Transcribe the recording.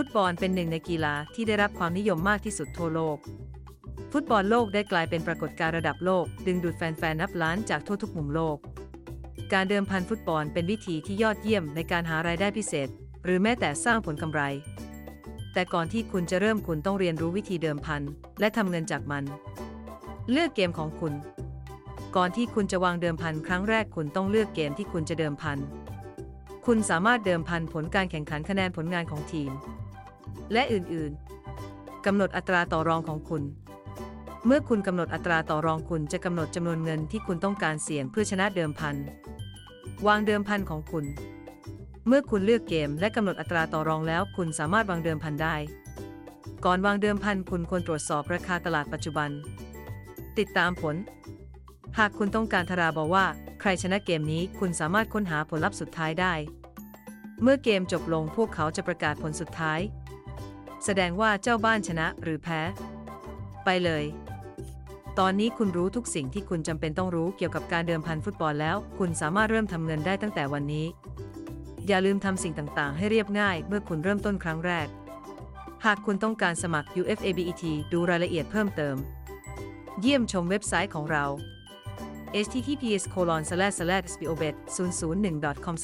ฟุตบอลเป็นหนึ่งในกีฬาที่ได้รับความนิยมมากที่สุดทั่วโลก ฟุตบอลโลกได้กลายเป็นปรากฏการณ์ระดับโลก ดึงดูดแฟนๆนับล้านจากทั่วทุกมุมโลก การเดิมพันฟุตบอลเป็นวิธีที่ยอดเยี่ยมในการหารายได้พิเศษ หรือแม้แต่สร้างผลกำไร แต่ก่อนที่คุณจะเริ่มคุณต้องเรียนรู้วิธีเดิมพันและทำเงินจากมัน เลือกเกมของคุณ ก่อนที่คุณจะวางเดิมพันครั้งแรกคุณต้องเลือกเกมที่คุณจะเดิมพันคุณสามารถเดิมพันผลการแข่งขันคะแนนผลงานของทีม และอื่นๆ กำหนดอัตราต่อรองของคุณ เมื่อคุณกำหนดอัตราต่อรองคุณจะกำหนดจำนวนเงินที่คุณต้องการเสี่ยงเพื่อชนะเดิมพัน วางเดิมพันของคุณ เมื่อคุณเลือกเกมและกำหนดอัตราต่อรองแล้ว คุณสามารถวางเดิมพันได้ ก่อนวางเดิมพันคุณควรตรวจสอบราคาตลาดปัจจุบัน ติดตามผล หากคุณต้องการทราบอกว่า ใครชนะเกมนี้คุณสามารถค้นหาผลลัพธ์สุดท้ายได้ เมื่อเกมจบลงพวกเขาจะประกาศผลสุดท้าย แสดงว่าเจ้าบ้านชนะหรือแพ้ ไปเลย ตอนนี้คุณรู้ทุกสิ่งที่คุณจำเป็นต้องรู้เกี่ยวกับการเดิมพันฟุตบอลแล้ว คุณสามารถเริ่มทำเงินได้ตั้งแต่วันนี้ อย่าลืมทำสิ่งต่างๆ ให้เรียบง่ายเมื่อคุณเริ่มต้นครั้งแรก หากคุณต้องการสมัคร UFABET ดูรายละเอียดเพิ่มเติม เยี่ยมชมเว็บไซต์ของเรา https://sbobet001.com/